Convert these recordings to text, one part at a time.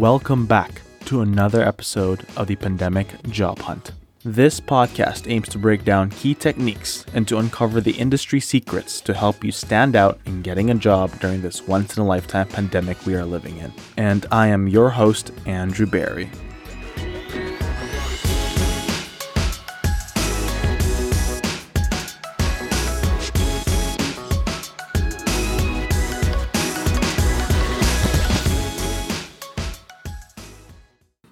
Welcome back to another episode of the Pandemic Job Hunt. This podcast aims to break down key techniques and to uncover the industry secrets to help you stand out in getting a job during this once in a lifetime pandemic we are living in. And I am your host, Andrew Barry.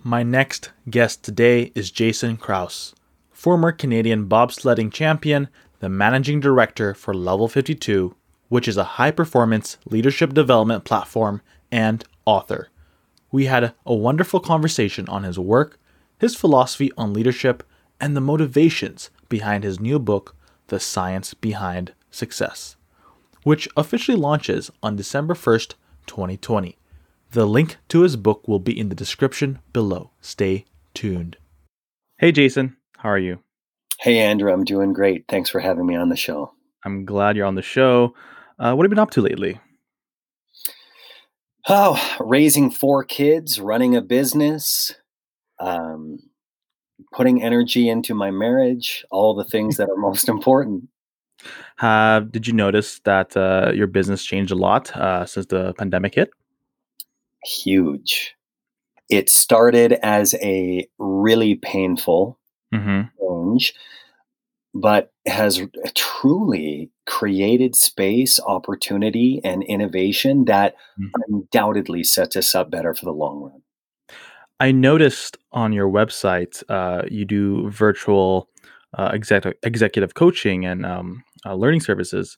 My next guest today is Jayson Krause, former Canadian bobsledding champion, the managing director for Level 52, which is a high performance leadership development platform, and author. We had a wonderful conversation on his work, his philosophy on leadership, and the motivations behind his new book, The Science Behind Success, which officially launches on December 1st, 2020. The link to his book will be in the description below. Stay tuned. Hey, Jayson, how are you? Hey, Andrew, I'm doing great. Thanks for having me on the show. I'm glad you're on the show. Uh, what have you been up to lately? Oh, raising four kids, running a business, um, putting energy into my marriage, all the things that are most important. Have did you notice that uh, your business changed a lot uh, since the pandemic hit? Huge. It started as a really painful Mm-hmm. change, but has truly created space, opportunity, and innovation that Mhm. undoubtedly sets us up better for the long run. I noticed on your website uh, you do virtual uh, exec- executive coaching and um, uh, learning services.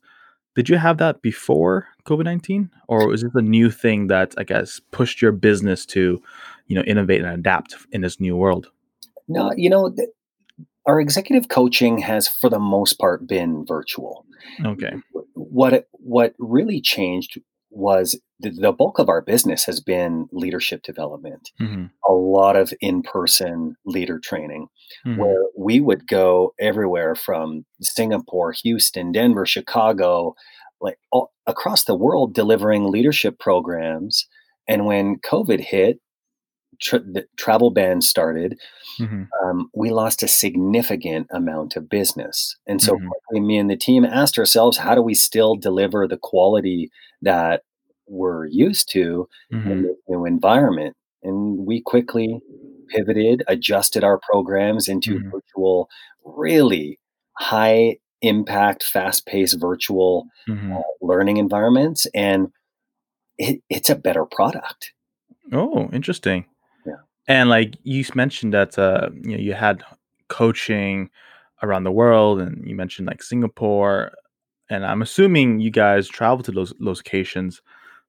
Did you have that before COVID nineteen, or was this a new thing that I guess pushed your business to, you know, innovate and adapt in this new world? No, you know, th- our executive coaching has, for the most part, been virtual. Okay. what what really changed was the, the bulk of our business has been leadership development hmm a lot of in-person leader training hmm where we would go everywhere from singapore houston denver chicago like all, across the world delivering leadership programs and when covid hit tra- the travel ban started hmm um, we lost a significant amount of business. And so Mhm. me and the team asked ourselves, how do we still deliver the quality that we're used to in hmm this new environment? And we quickly pivoted, adjusted our programs into Mhm. virtual, really high impact, fast paced virtual hmm learning environments. And it, it's a better product. Oh, interesting. Yeah. And like you mentioned that uh, you know you had coaching around the world, and you mentioned like Singapore, and I'm assuming you guys travel to those locations.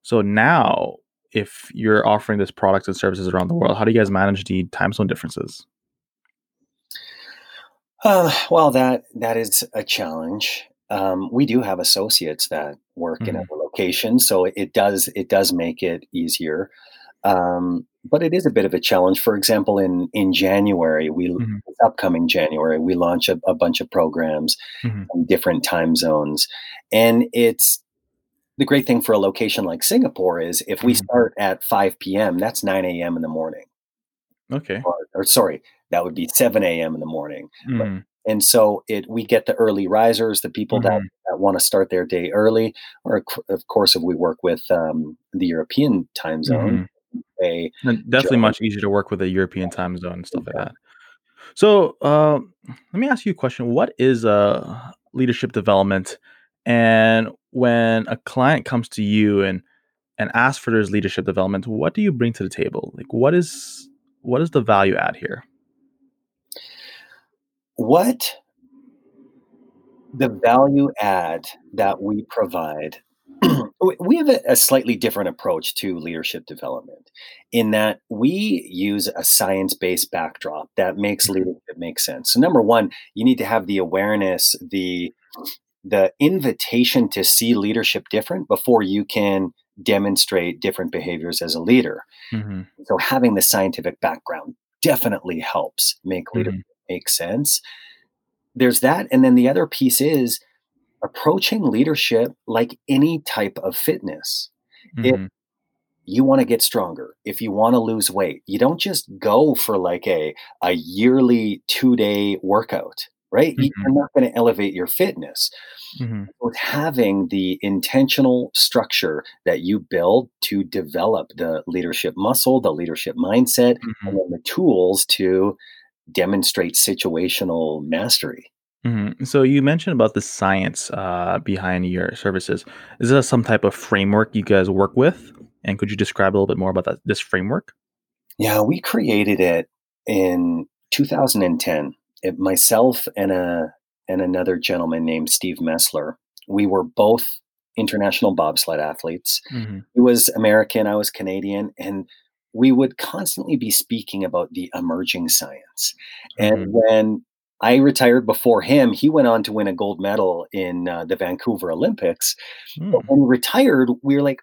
So now, if you're offering this products and services around the world, how do you guys manage the time zone differences? Uh, well, that that is a challenge. Um, we do have associates that work in hmm other locations, so it does it does make it easier. Um, but it is a bit of a challenge. For example, in in January, we hmm this upcoming January, we launch a, a bunch of programs hmm in different time zones, and it's the great thing for a location like Singapore is if we hmm start at 5 p.m., that's 9 a.m. in the morning, Okay. or, or sorry, that would be 7 a.m. in the morning hmm and so it we get the early risers the people that, hmm that want to start their day early or of course if we work with um, the european time zone hmm they definitely join much easier to work with a European time zone and stuff like that. So, uh, let me ask you a question. What is uh, leadership development? And when a client comes to you and and asks for this leadership development, what do you bring to the table? Like, what is what is the value add here? what the value add that we provide we have a, a slightly different approach to leadership development in that we use a science-based backdrop that makes Mhm, leadership make sense so number one you need to have the awareness the the invitation to see leadership different before you can demonstrate different behaviors as a leader. mhm, So having the scientific background definitely helps make leadership mhm, make sense. There's that. And then the other piece is approaching leadership like any type of fitness. If mhm, you want to get stronger, if you want to lose weight, you don't just go for like a, a yearly two day workout, right? Mhm. You're not going to elevate your fitness. Mhm. With having the intentional structure that you build to develop the leadership muscle, the leadership mindset, and Mhm. then the tools to demonstrate situational mastery. Mhm. So you mentioned about the science uh, behind your services. Is that some type of framework you guys work with? And could you describe a little bit more about that this framework? Yeah, we created it in 2010. It, myself and a and another gentleman named Steve Mesler. We were both international bobsled athletes. Mhm. He was American, I was Canadian, and we would constantly be speaking about the emerging science. And Mhm. when I retired before him, he went on to win a gold medal in uh, the Vancouver Olympics. But Mm. when he retired, we were like,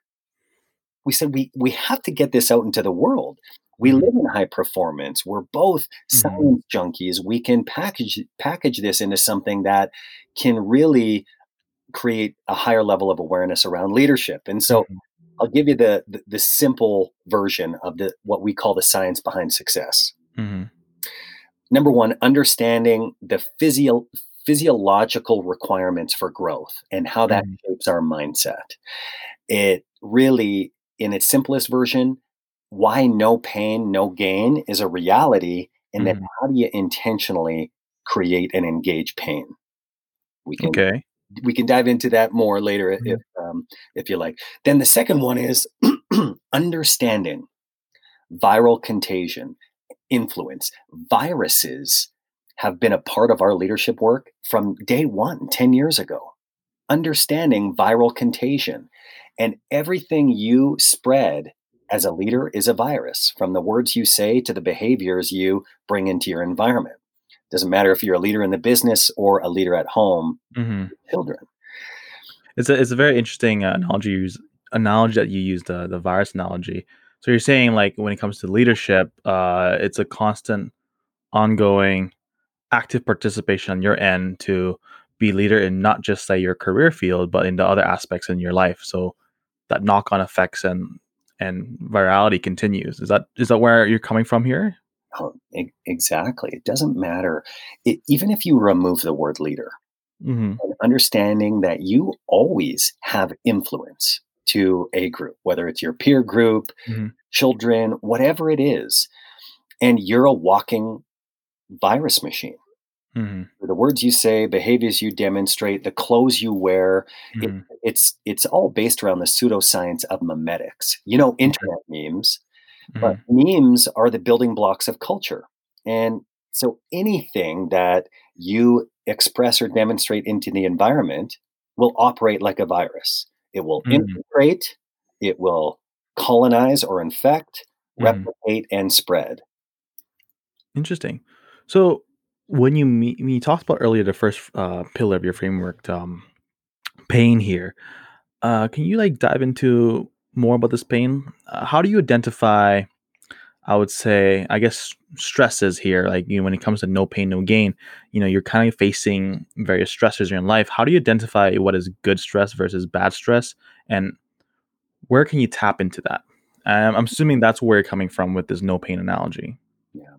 we said we we have to get this out into the world. We Mhm. live in high performance. We're both Mhm. science junkies. We can package package this into something that can really create a higher level of awareness around leadership. And so Mhm. I'll give you the the, the simple version of the what we call the science behind success. Mhm. Number one, understanding the physio- physiological requirements for growth and how that Mhm. shapes our mindset. It really, in its simplest version, why no pain, no gain is a reality, and then Mhm. how do you intentionally create and engage pain? We can Okay. we can dive into that more later Mhm. if um, if you like. Then the second one is understanding viral contagion, influence. Viruses have been a part of our leadership work from day one, 10 years ago. Understanding viral contagion and everything you spread as a leader is a virus from the words you say to the behaviors you bring into your environment. Doesn't matter if you're a leader in the business or a leader at home, Mhm. children. It's a it's a very interesting uh, analogy you use analogy that you use the the virus analogy. So you're saying like when it comes to leadership, uh, it's a constant, ongoing, active participation on your end to be leader in not just say your career field, but in the other aspects in your life. So that knock on effects and and virality continues. Is that is that where you're coming from here? Oh, e- exactly. It doesn't matter. It, even if you remove the word leader, hmm understanding that you always have influence to a group, whether it's your peer group, Mhm. children, whatever it is, and you're a walking virus machine. Hmm The words you say, behaviors you demonstrate, the clothes you wear, it, hmm it's it's all based around the pseudoscience of memetics. You know, internet memes, but memes are the building blocks of culture. And so anything that you express or demonstrate into the environment will operate like a virus. It will Mhm. infiltrate, it will colonize or infect, Mhm. replicate, and spread. Interesting. So when you when you talked about earlier the first uh, pillar of your framework, um, pain here. Uh, can you like dive into more about this pain? Uh, how do you identify? I would say, I guess, stresses here. Like you know, when it comes to no pain, no gain. You know, you're kind of facing various stressors in your life. How do you identify what is good stress versus bad stress, and where can you tap into that? I'm assuming that's where you're coming from with this no pain analogy. Yeah.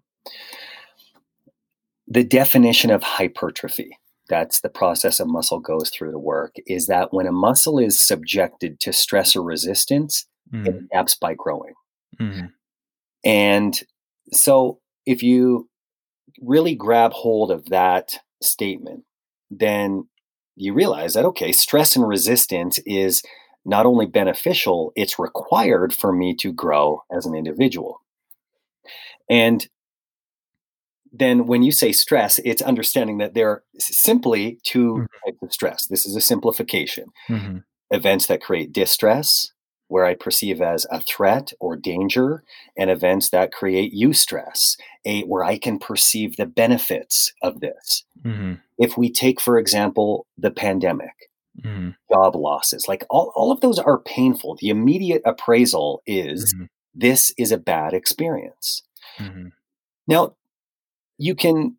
The definition of hypertrophy, that's the process a muscle goes through to work, is that when a muscle is subjected to stress or resistance, it Mhm, adapts by growing. mhm, And so if you really grab hold of that statement, then you realize that, okay, stress and resistance is not only beneficial, it's required for me to grow as an individual. And then when you say stress, it's understanding that there are simply two mhm, types of stress. This is a simplification mhm, events that create distress, where I perceive as a threat or danger, and events that create eustress, a, where I can perceive the benefits of this. mhm, If we take, for example, the pandemic, mhm, job losses, like all, all of those are painful. The immediate appraisal is mhm, this is a bad experience. mhm, Now, you can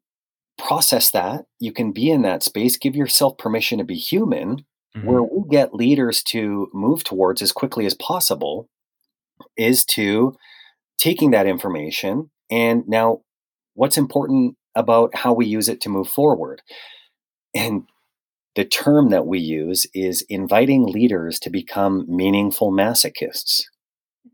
process that, you can be in that space, give yourself permission to be human. Where mhm, we get leaders to move towards as quickly as possible is to taking that information and now what's important about how we use it to move forward. And the term that we use is inviting leaders to become meaningful masochists.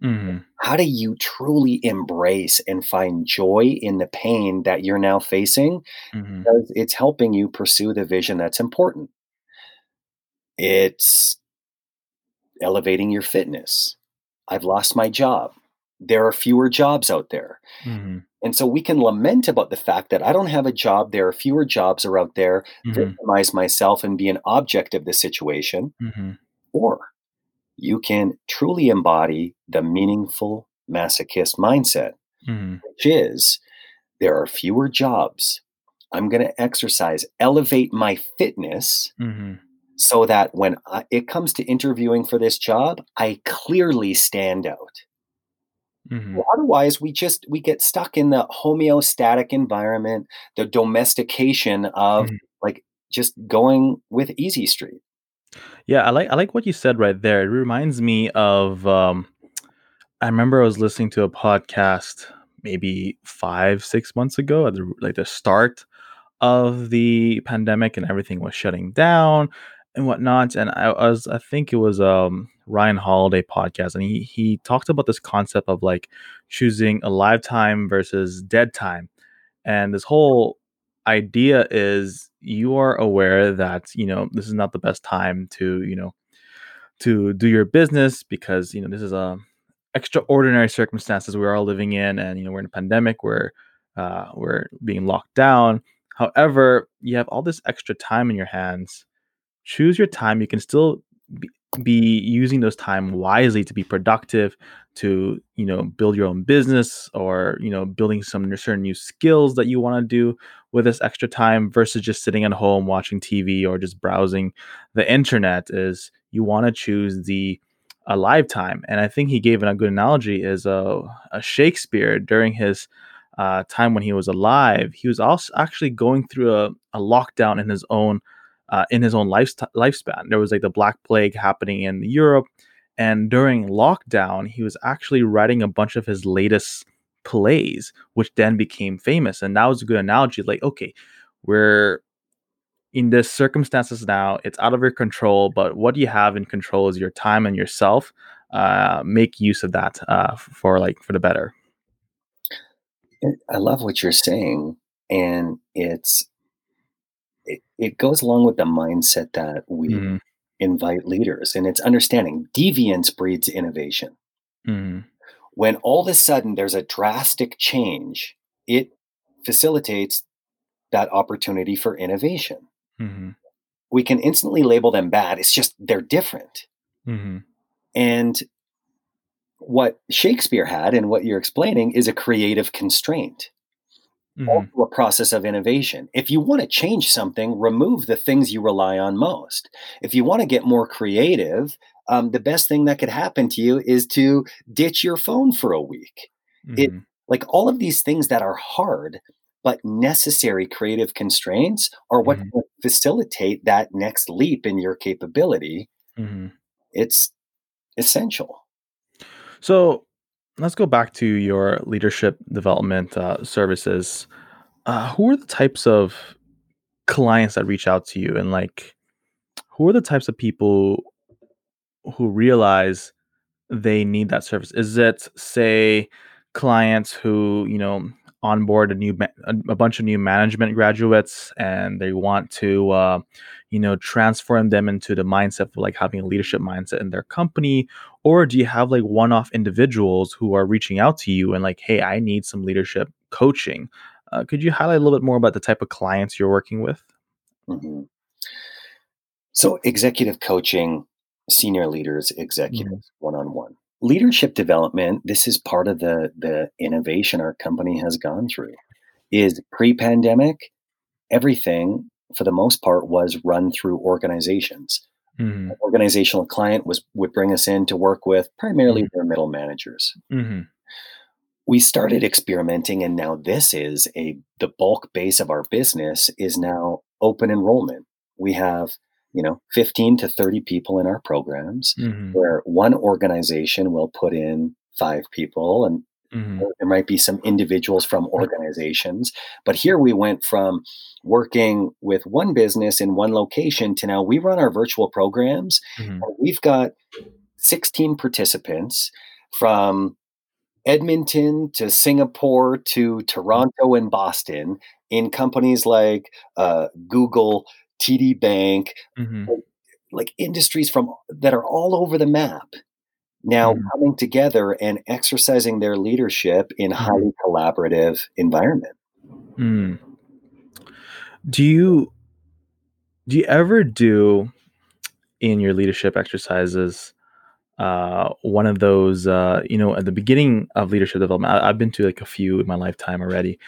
Mhm. How do you truly embrace and find joy in the pain that you're now facing? Mhm. Because it's helping you pursue the vision that's important. It's elevating your fitness. I've lost my job. There are fewer jobs out there. Mhm. And so we can lament about the fact that I don't have a job. There are fewer jobs are out there, Mhm. victimize myself and be an object of the situation. Mhm. Or you can truly embody the meaningful masochist mindset, Mhm. which is there are fewer jobs. I'm going to exercise, elevate my fitness Mhm. so that when I, it comes to interviewing for this job, I clearly stand out. Mhm. Otherwise, we just we get stuck in the homeostatic environment, the domestication of Mhm. like just going with easy street. Yeah, I like I like what you said right there. It reminds me of um I remember I was listening to a podcast maybe 5, 6 months ago at the like the start of the pandemic and everything was shutting down and whatnot. And I, I was I think it was um Ryan Holiday podcast and he he talked about this concept of like choosing a live time versus dead time. And this whole idea is you are aware that, you know, this is not the best time to, you know, to do your business because, you know, this is a extraordinary circumstances we're all living in and you know we're in a pandemic where uh, we're being locked down. However you have all this extra time in your hands. Choose your time. You can still be, be using those time wisely to be productive to you know build your own business or you know building some certain new skills that you want to do with this extra time versus just sitting at home watching tv or just browsing the internet is you want to choose the a live time. and i think he gave a good analogy is a, a shakespeare during his uh, time when he was alive he was also actually going through a, a lockdown in his own uh, in his own life, lifespan. There was like the Black Plague happening in Europe. And during lockdown, he was actually writing a bunch of his latest plays, which then became famous. And that was a good analogy. Like, okay, we're in this circumstances now, it's out of your control, but what you have in control is your time and yourself. Uh, make use of that uh, for like for the better. I love what you're saying. And it's it, it goes along with the mindset that we Mm-hmm. invite leaders and it's understanding deviance breeds innovation Mm-hmm. When all of a sudden there's a drastic change it facilitates that opportunity for innovation Mm-hmm. we can instantly label them bad it's just they're different Mm-hmm. and what shakespeare had and what you're explaining is a creative constraint Mm-hmm. also a process of innovation. If you want to change something, remove the things you rely on most. If you want to get more creative, um, the best thing that could happen to you is to ditch your phone for a week. It Mm-hmm. like all of these things that are hard but necessary creative constraints are what Mhm. facilitate that next leap in your capability. Mm-hmm. It's essential. So let's go back to your leadership development uh, services. Uh, who are the types of clients that reach out to you, and like, who are the types of people who realize they need that service? Is it say clients who you know onboard a new ma- a, bunch of new management graduates and they want to uh, you know transform them into the mindset of like having a leadership mindset in their company or do you have like one-off individuals who are reaching out to you and like hey i need some leadership coaching uh, could you highlight a little bit more about the type of clients you're working with Mhm. So, executive coaching, senior leaders, Mhm. executives, one on one. Leadership development, this is part of the, the innovation our company has gone through. Is pre pandemic, everything for the most part was run through organizations. hmm organizational client was would bring us in to work with primarily Mhm. their middle managers. hmm We started experimenting, and now this is a the bulk base of our business is now open enrollment. We have you know 15 to 30 people in our programs hmm where one organization will put in five people, and hmm there might be some individuals from organizations. But here we went from working with one business in one location to now we run our virtual programs. hmm we've got 16 participants from Edmonton to Singapore to Toronto and Boston in companies like uh, Google, TD Bank, hmm like industries from that are all over the map now hmm coming together and exercising their leadership in hmm highly collaborative environment. mm Do you do you ever do in your leadership exercises uh, one of those uh, you know at the beginning of leadership development? I, I've been to like a few in my lifetime already.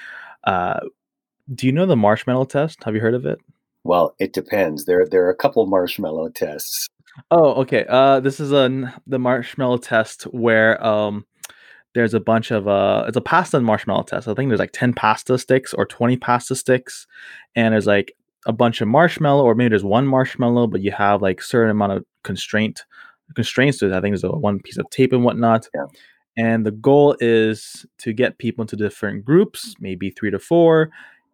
Uh, do you know the marshmallow test? Have you heard of it? Well, it depends. There, there are a couple marshmallow tests. Oh, okay. Uh, this is a the marshmallow test where um there's a bunch of uh it's a pasta and marshmallow test. I think there's like 10 pasta sticks or 20 pasta sticks and there's like a bunch of marshmallow or maybe there's one marshmallow but you have like certain amount of constraint constraints to it. I think there's a one piece of tape and whatnot. Yeah. And the goal is to get people into different groups, maybe 3 to 4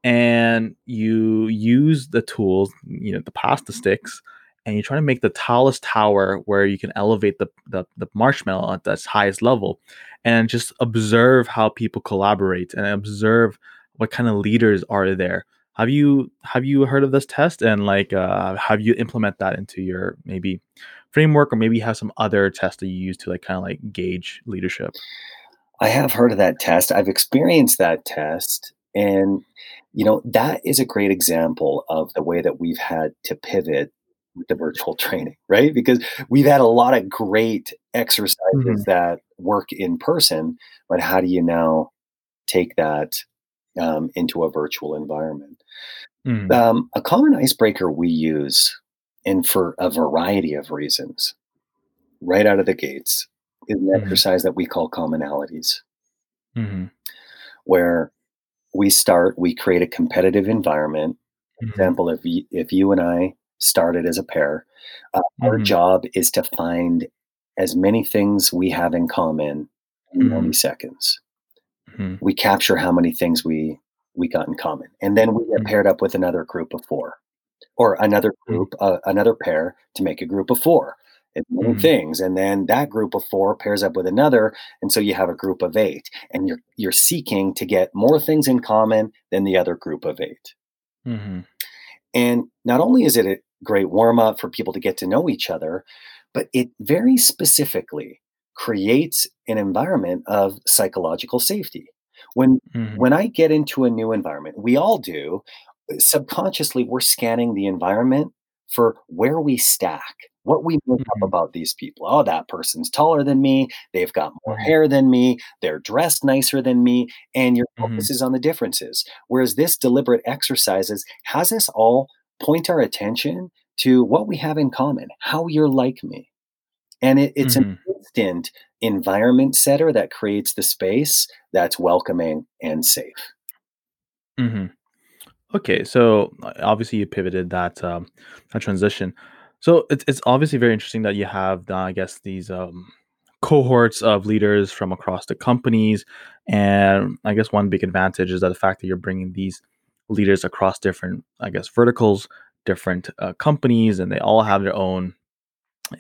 and you use the tools, you know, the pasta sticks and you try to make the tallest tower where you can elevate the, the the marshmallow at its highest level and just observe how people collaborate and observe what kind of leaders are there have you have you heard of this test and like uh, have you implement that into your maybe framework or maybe you have some other test that you use to like kind of like gauge leadership I have heard of that test. I've experienced that test. And, you know, that is a great example of the way that we've had to pivot with the virtual training, right? Because we've had a lot of great exercises hmm that work in person, but how do you now take that um, into a virtual environment? hmm Um, a common icebreaker we use, and for a variety of reasons, right out of the gates, is an hmm exercise that we call commonalities, hmm where we start, we create a competitive environment. hmm Example, if you, if you and I started as a pair, uh, our hmm job is to find as many things we have in common in 90 hmm seconds. hmm We capture how many things we we got in common, and then we get paired up with another group of four or another group, uh, another pair to make a group of four. Hmm things, and then that group of four pairs up with another, and so you have a group of eight. And you're you're seeking to get more things in common than the other group of eight. hmm And not only is it a great warm up for people to get to know each other, but it very specifically creates an environment of psychological safety. When hmm when I get into a new environment, we all do, subconsciously we're scanning the environment for where we stack, what we make up hmm about these people. Oh, that person's taller than me, they've got more hmm hair than me, they're dressed nicer than me, and your focus is on the differences. Whereas this deliberate exercises has us all point our attention to what we have in common, how you're like me. And it, it's an hmm instant environment setter that creates the space that's welcoming and safe. hmm Okay, so uh, obviously you pivoted that um, that transition. So it's it's obviously very interesting that you have, I guess, these um, cohorts of leaders from across the companies, and I guess one big advantage is that the fact that you're bringing these leaders across different, I guess, verticals, different uh, companies, and they all have their own,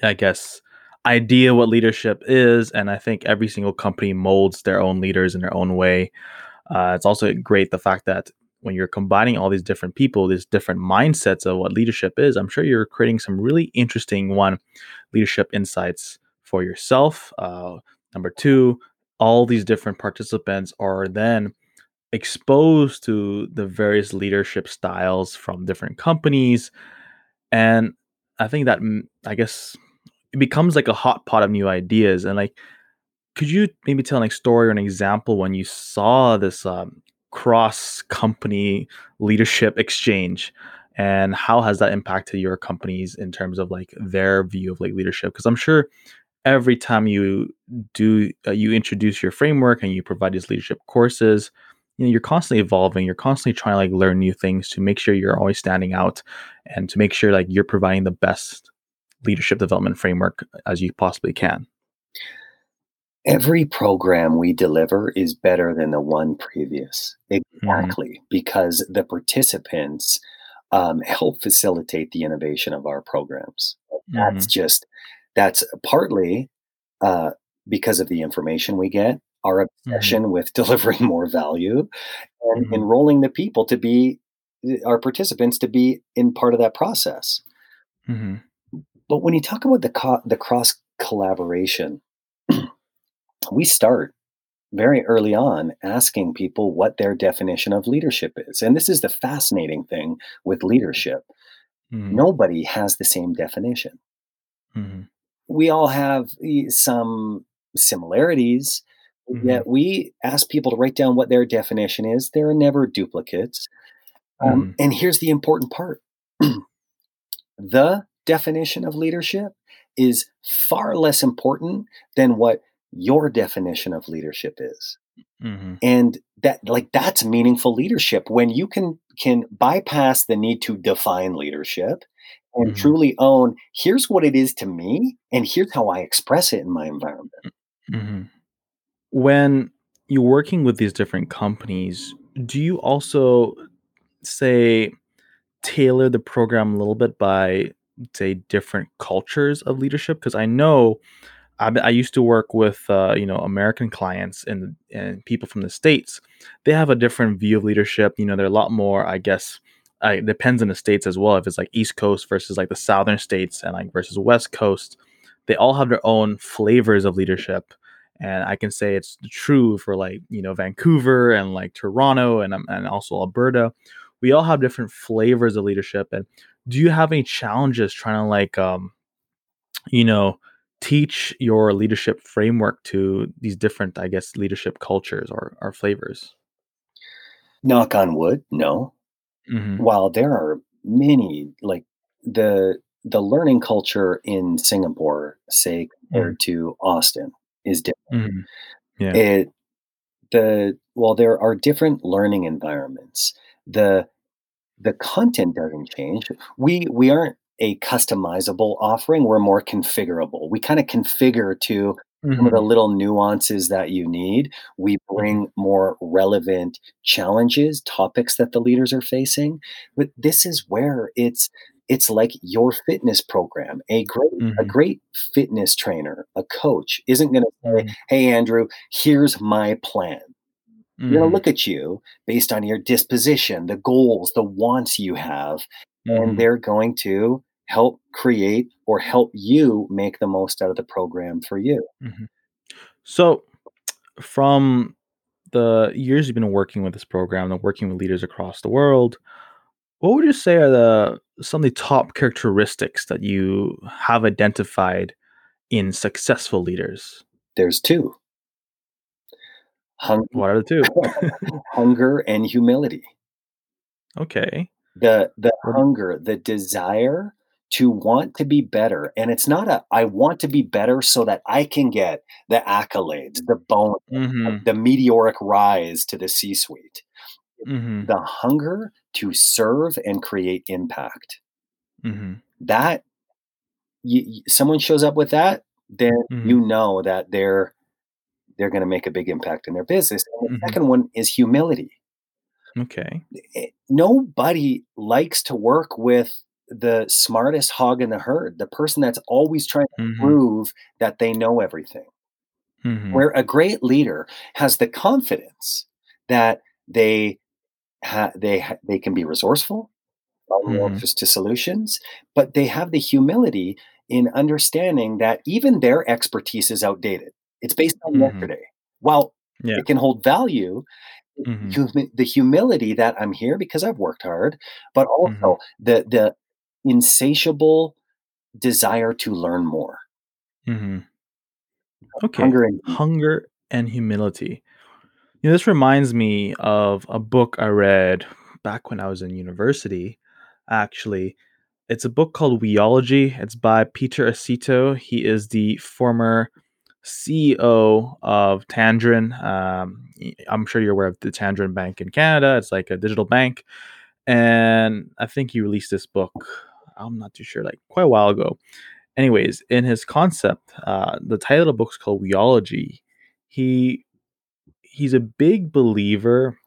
I guess, idea what leadership is, and I think every single company molds their own leaders in their own way. Uh, it's also great the fact that when you're combining all these different people, these different mindsets of what leadership is, I'm sure you're creating some really interesting one leadership insights for yourself. Uh, number two, all these different participants are then exposed to the various leadership styles from different companies. And I think that, mm, I guess, it becomes like a hot pot of new ideas. And like, could you maybe tell like story or an example when you saw this um, cross company leadership exchange and how has that impacted your companies in terms of like their view of like leadership? Because i'm sure every time you do uh, you introduce your framework and you provide these leadership courses you know you're constantly evolving you're constantly trying to like learn new things to make sure you're always standing out and to make sure like you're providing the best leadership development framework as you possibly can Every program we deliver is better than the one previous. Mhm. Exactly, because the participants, um, help facilitate the innovation of our programs. That's Mhm. just that's partly, uh, because of the information we get, our Mhm. obsession with delivering more value, and Mhm. enrolling the people to be eh, our participants to be in part of that process. But when you talk about the co the cross collaboration, we start very early on asking people what their definition of leadership is, and this is the fascinating thing with leadership. Mhm. Nobody has the same definition. Mhm. We all have e some similarities, Mhm. yet we ask people to write down what their definition is. There are never duplicates. Um, and here's the important part. The definition of leadership is far less important than what your definition of leadership is. Mhm. And that like, that's meaningful leadership when you can can bypass the need to define leadership and Mhm. truly own, "Here's what it is to me, and here's how I express it in my environment." Mhm. When you're working with these different companies, do you also, say, tailor the program a little bit by, say, different cultures of leadership because I know I I used to work with, uh, you know, American clients and and people from the States. They have a different view of leadership, you know, they're a lot more, I guess it depends on the states as well, if it's, like, East Coast versus, like, the Southern states and, like, versus West Coast. They all have their own flavors of leadership, and I can say it's true for, like, you know, Vancouver and, like, Toronto and, um, and also Alberta. We all have different flavors of leadership, and do you have any challenges trying to, like, um, you know, teach your leadership framework to these different, I guess, leadership cultures or or flavors? Knock on wood, no. Mhm. While there are many like, the the learning culture in Singapore, say, compared to Austin is different. Mhm. Yeah. It the while there are different learning environments, the the content doesn't change. We we aren't a customizable offering, we're more configurable. We kinda configure to some of the Mhm. little nuances that you need. We Mhm. bring more relevant challenges, topics that the leaders are facing, but this is where it's it's like your fitness program. A great a Mhm. great fitness trainer, a coach isn't gonna say, Mhm. "Hey, Andrew, here's my plan." They're gonna Mhm. look at you based on your disposition, the goals, the wants you have, and Mhm. they're going to help create or help you make the most out of the program for you. Mhm. So, from the years you've been working with this program and working with leaders across the world, what would you say are the some of the top characteristics that you have identified in successful leaders? There's 2. Hung What are the 2? hunger and humility. Okay. The the hunger, the desire to want to be better, and it's not a i want to be better so that I can get the accolades, the bone Mhm. the meteoric rise to the C-suite." Mhm. The hunger to serve and create impact. Mhm. That y y someone shows up with that, then you know that they're they're gonna make a big impact in their business, and the Mhm. second one is humility. Okay. Eh nobody likes to work with the smartest hog in the herd, the person that's always trying to Mhm. prove that they know everything. Mhm. Where a great leader has the confidence that they ha they ha they can be resourceful, Mhm. to solutions, but they have the humility in understanding that even their expertise is outdated. It's based on Mhm. yesterday. While Yeah. it can hold value, Mhm. humi the humility that I'm here because I've worked hard, but also the the insatiable desire to learn more. Mhm. Okay. Hunger and Hunger and humility. You know, this reminds me of a book I read back when I was in university, actually. It's a book called Weology, it's by Peter Aceto, he is the former CEO of Tangerine, um, I'm sure you're aware of the Tangerine Bank in Canada, it's like a digital bank, and I think he released this book, I'm not too sure, like, quite a while ago. Anyways, in his concept, uh, the title of the book is called Weology. he he's a big believer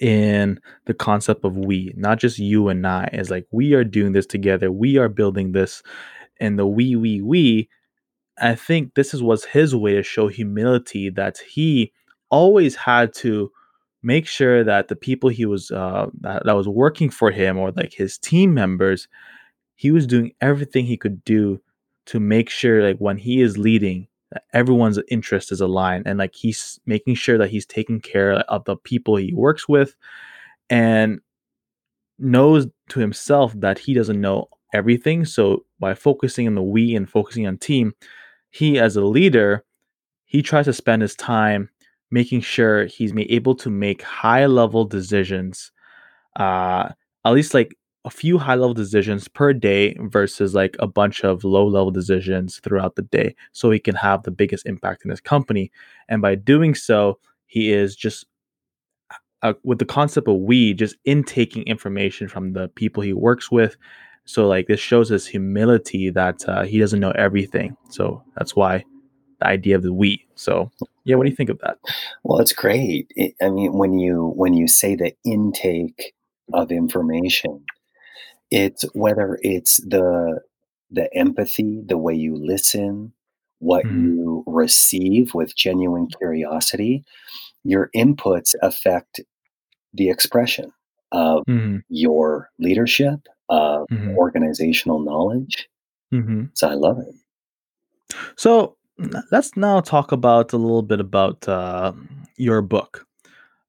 in the concept of we, not just you and I. It's like we are doing this together. We are building this, and the we, we, we. I think this is was his way to show humility that he always had to make sure that the people he was uh, that, that was working for him or like his team members, he was doing everything he could do to make sure like when he is leading that everyone's interest is aligned and like he's making sure that he's taking care of the people he works with and knows to himself that he doesn't know everything. So by focusing on the we and focusing on team he as a leader he tries to spend his time making sure he's able to make high level decisions uh at least like a few high level decisions per day versus like a bunch of low level decisions throughout the day so he can have the biggest impact in his company. And by doing so he is just uh, with the concept of we just intaking information from the people he works with so like this shows his humility that uh, he doesn't know everything. So that's why the idea of the we so yeah what do you think of that? Well it's great. It, i mean when you when you say the intake of information it's whether it's the the empathy, the way you listen, what Mhm. you receive with genuine curiosity, your inputs affect the expression of Mhm. your leadership, of Mhm. organizational knowledge. Mhm. So I love it. So let's now talk about a little bit about uh, your book.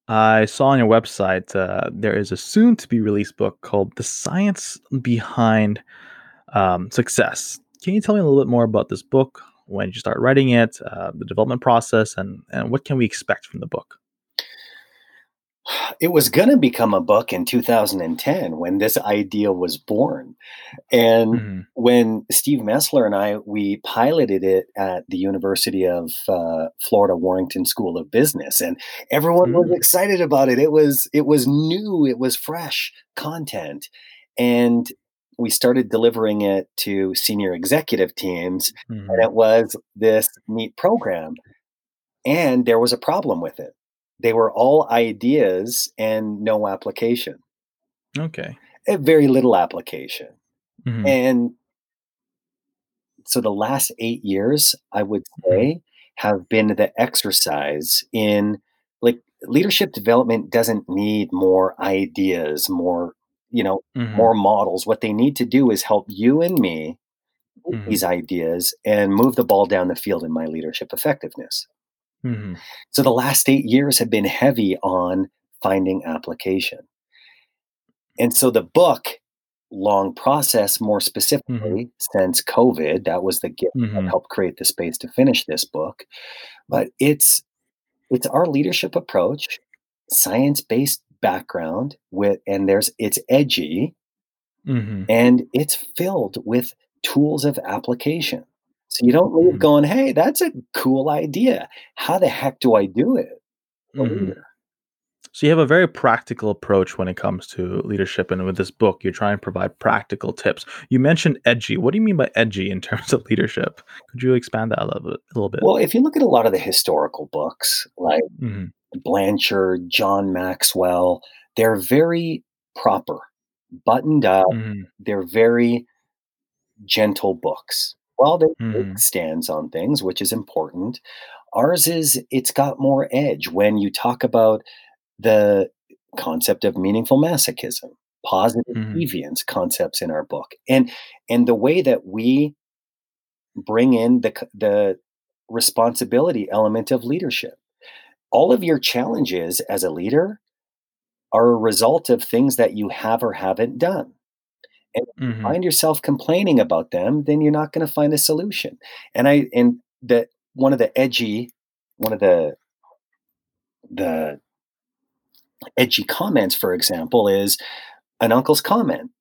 I saw on your website uh, there is a soon to be released book called The Science Behind um, Success. Can you tell me a little bit more about this book? When did you start writing it, uh, the development process, and, and what can we expect from the book? It was going to become a book in 2010 when this idea was born. And hmm when Steve Mesler and I we piloted it at the University of uh, Florida Warrington School of Business, and everyone was mm excited about it. It was it was new, it was fresh content, and we started delivering it to senior executive teams, and hmm it was this neat program. And there was a problem with it. They were all ideas and no application, Okay. eh, very little application. hmm And so the last 8 years, I would hmm say, have been the exercise in like, leadership development doesn't need more ideas, more, you know, hmm more models. What they need to do is help you and me with hmm these ideas and move the ball down the field in my leadership effectiveness. Hmm So the last 8 years have been heavy on finding application. And so the book, long process, more hmm specifically since COVID, that was the gift that hmm helped create the space to finish this book. But it's it's our leadership approach, science-based background with and there's it's edgy hmm and it's filled with tools of application. So you don't leave hmm going, "Hey, that's a cool idea. How the heck do I do it?" A hmm. So you have a very practical approach when it comes to leadership, and with this book, you're trying to provide practical tips. You mentioned edgy. What do you mean by edgy in terms of leadership? Could you expand that a little bit? A little bit? Well, if you look at a lot of the historical books, like hmm Blanchard, John Maxwell, they're very proper, buttoned up. hmm They're very gentle books. While they take hmm stands on things, which is important, ours is it's got more edge when you talk about the concept of meaningful masochism, positive hmm deviance concepts in our book. And and the way that we bring in the the responsibility element of leadership. All of your challenges as a leader are a result of things that you have or haven't done. And if you hmm find yourself complaining about them, then you're not going to find a solution. And I and the one of the edgy, one of the the edgy comments, for example, is an uncle's comment.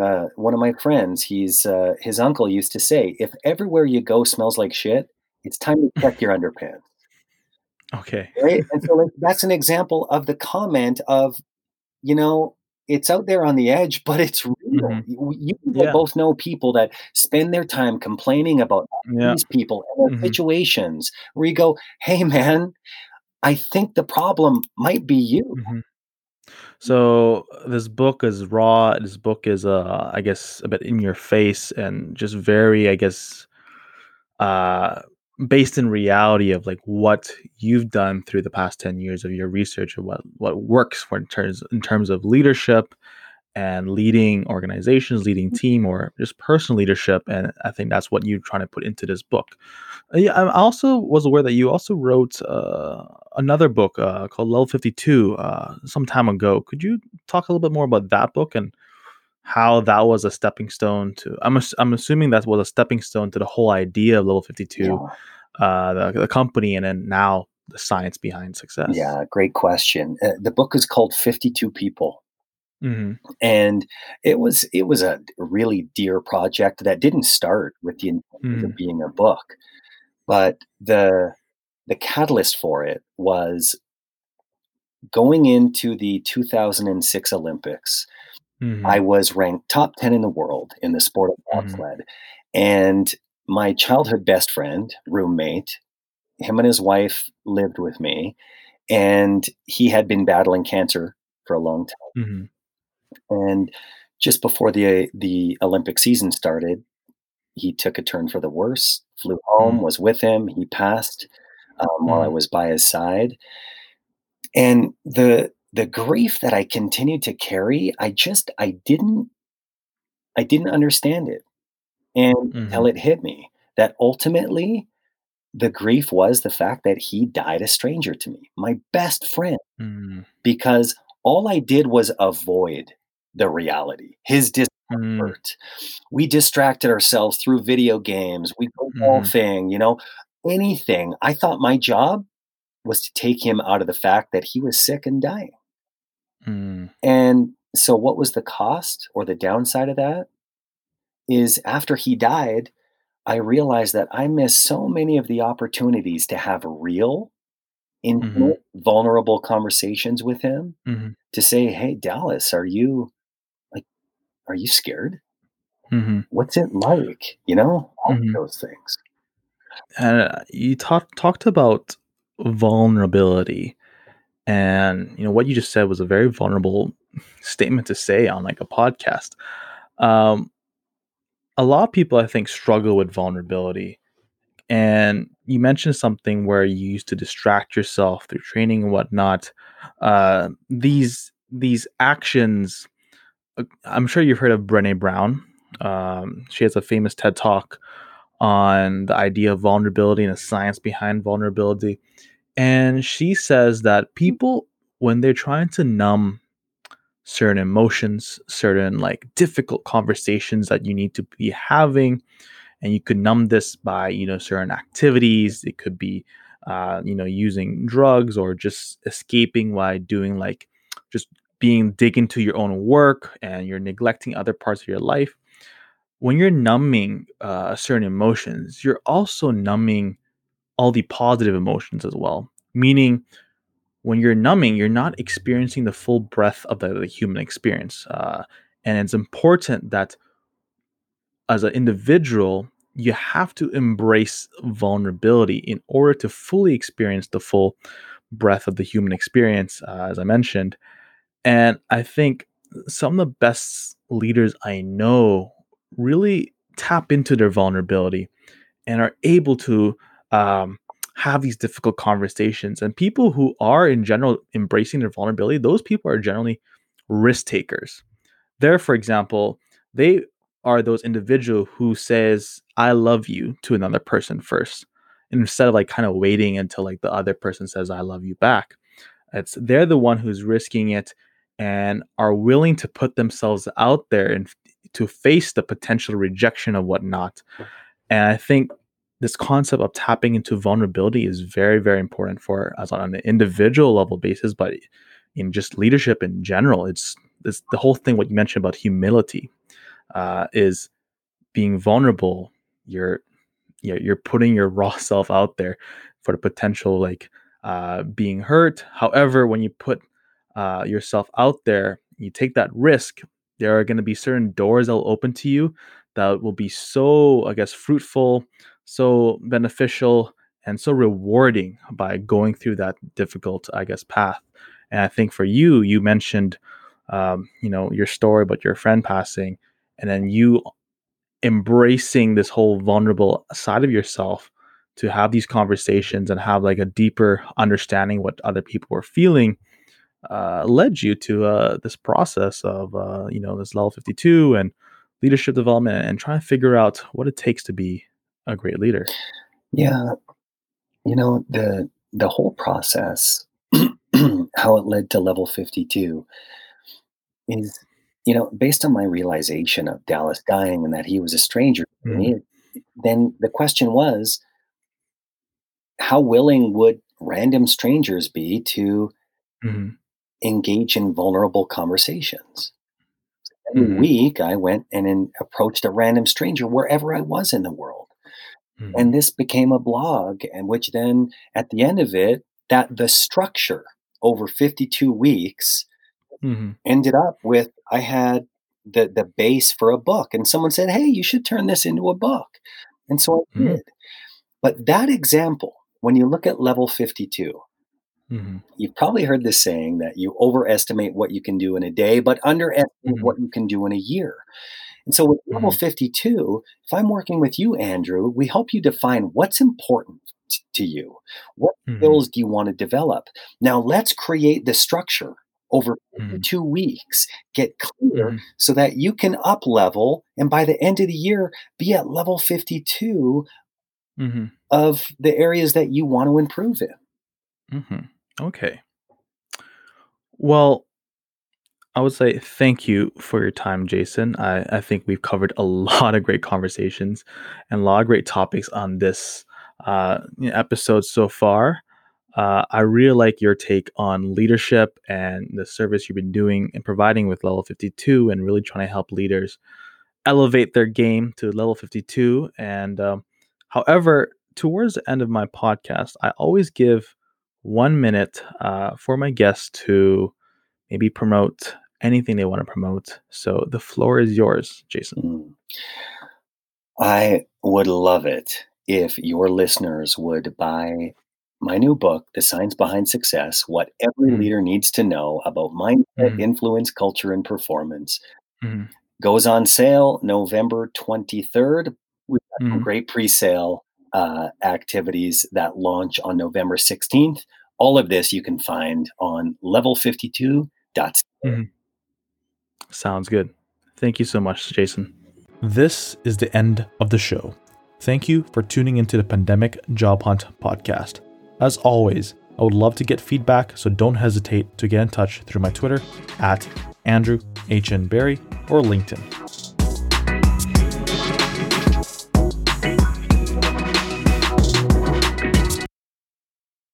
Uh, one of my friends, he's uh, his uncle used to say, "If everywhere you go smells like shit, it's time to check your underpants." Okay. Right? And so, like, that's an example of the comment of, you know, it's out there on the edge, but it's real. Mhm. You you and I Yeah. both know people that spend their time complaining about Yeah. these people and their Mhm. situations where you go, "Hey, man, I think the problem might be you." Mhm. So this book is raw. This book is, uh, I guess, a bit in your face and just very, I guess, uh, based in reality of like what you've done through the past ten years of your research of what what works for in terms in terms of leadership and leading organizations, leading team, or just personal leadership. And I think that's what you're trying to put into this book. Uh, Yeah, I also was aware that you also wrote uh, another book uh, called Level 52 uh, some time ago. Could you talk a little bit more about that book and how that was a stepping stone to? I'm, I'm assuming that was a stepping stone to the whole idea of Level 52, Yeah. uh, the, the company, and then now the science behind success. Yeah, great question. Uh, the book is called 52 People. hmm and it was it was a really dear project that didn't start with the intention of being a book but the the catalyst for it was going into the 2006 olympics hmm i was ranked top 10 in the world in the sport of bobsled and my childhood best friend roommate him and his wife lived with me and he had been battling cancer for a long time hmm And just before the the Olympic season started, he took a turn for the worse, flew home, Mhm. was with him. He passed um, while I Mhm. was by his side. And the the grief that I continued to carry, I just I didn't I didn't understand it. And until Mhm. it hit me that ultimately the grief was the fact that he died a stranger to me, my best friend. Mhm. because all I did was avoid the reality, his Mhm. discomfort. We distracted ourselves through video games, we go Mhm. golfing, you know, anything. I thought my job was to take him out of the fact that he was sick and dying. Mhm. And so what was the cost or the downside of that? Is after he died, I realized that I missed so many of the opportunities to have real, Mhm. intimate, vulnerable conversations with him Mhm. to say, "Hey, Dallas, are you like, are you scared? Mhm. What's it like?" You know, all of Mhm. those things. And uh, you talked talked about vulnerability, and you know what you just said was a very vulnerable statement to say on like a podcast. Um, a lot of people, I think, struggle with vulnerability, and you mentioned something where you used to distract yourself through training and whatnot. Uh, these these actions, uh, I'm sure you've heard of Brene Brown. Um, she has a famous TED talk on the idea of vulnerability and the science behind vulnerability. And she says that people, when they're trying to numb certain emotions, certain like difficult conversations that you need to be having, and you could numb this by, you know, certain activities. It could be, uh, you know, using drugs or just escaping by doing like just being dig into your own work and you're neglecting other parts of your life when you're numbing uh, certain emotions, you're also numbing all the positive emotions as well. Meaning, when you're numbing, you're not experiencing the full breadth of the, the human experience. Uh, and it's important that as an individual, you have to embrace vulnerability in order to fully experience the full breadth of the human experience, uh, as I mentioned. And I think some of the best leaders I know really tap into their vulnerability and are able to um, have these difficult conversations. And people who are, in general, embracing their vulnerability, those people are generally risk takers. There, for example, they are those individual who says, I love you to another person first, instead of like kind of waiting until like the other person says, I love you back it's they're the one who's risking it and are willing to put themselves out there and to face the potential rejection of whatnot. And I think this concept of tapping into vulnerability is very, very important for us on an individual level basis, but in just leadership in general. It's this the whole thing what you mentioned about humility uh, is being vulnerable. You're you're, you're putting your raw self out there for the potential like uh, being hurt. However, when you put uh, yourself out there, you take that risk, there are going to be certain doors that will open to you that will be so, I guess, fruitful, so beneficial, and so rewarding by going through that difficult, I guess, path. And I think for you, you mentioned, um, you know, your story about your friend passing, and then you embracing this whole vulnerable side of yourself to have these conversations and have like a deeper understanding what other people were feeling uh, led you to uh, this process of uh, you know this level 52 and leadership development and trying to figure out what it takes to be a great leader Yeah, you know, the the whole process, how it led to level 52 is, you know, based on my realization of Dallas dying and that he was a stranger mm-hmm. me, then the question was, how willing would random strangers be to Mm-hmm. engage in vulnerable conversations? Every Mm-hmm. week, I went and then approached a random stranger wherever I was in the world. Mm-hmm. and this became a blog and which then at the end of it that the structure over 52 weeks Mm-hmm. ended up with i had the the base for a book and someone said hey you should turn this into a book and so i Mhm. did but that example when you look at level 52 Mm-hmm. you've probably heard this saying that you overestimate what you can do in a day but underestimate Mhm. what you can do in a year and so with level Mhm. 52, if I'm working with you, Andrew, we help you define what's important to you. What Mhm. skills do you want to develop? Now let's create the structure over Mhm. 52 weeks, get clear Mhm. so that you can up level and by the end of the year be at level 52 Mm-hmm. of the areas that you want to improve in. Mm-hmm. Okay. Well, I would say thank you for your time, Jayson. I, I think we've covered a lot of great conversations and a lot of great topics on this uh, episode so far. Uh, I really like your take on leadership and the service you've been doing and providing with Level 52 and really trying to help leaders elevate their game to level 52. And um, however, towards the end of my podcast, I always give one minute uh, for my guests to maybe promote anything they want to promote. So the floor is yours, Jayson. Mm. I would love it if your listeners would buy my new book, The Science Behind Success What Every Mhm. Leader Needs to Know About Mindset, Mhm. Influence, Culture, and Performance. Mhm. Goes on sale November 23rd. We've got some Mhm. great pre sale uh, activities that launch on November 16th. All of this you can find on level52.ca. Sounds good. Thank you so much, Jayson. This is the end of the show. Thank you for tuning into the Pandemic Job Hunt podcast. As always, I would love to get feedback, so don't hesitate to get in touch through my Twitter at Andrew H. N. Barry or LinkedIn.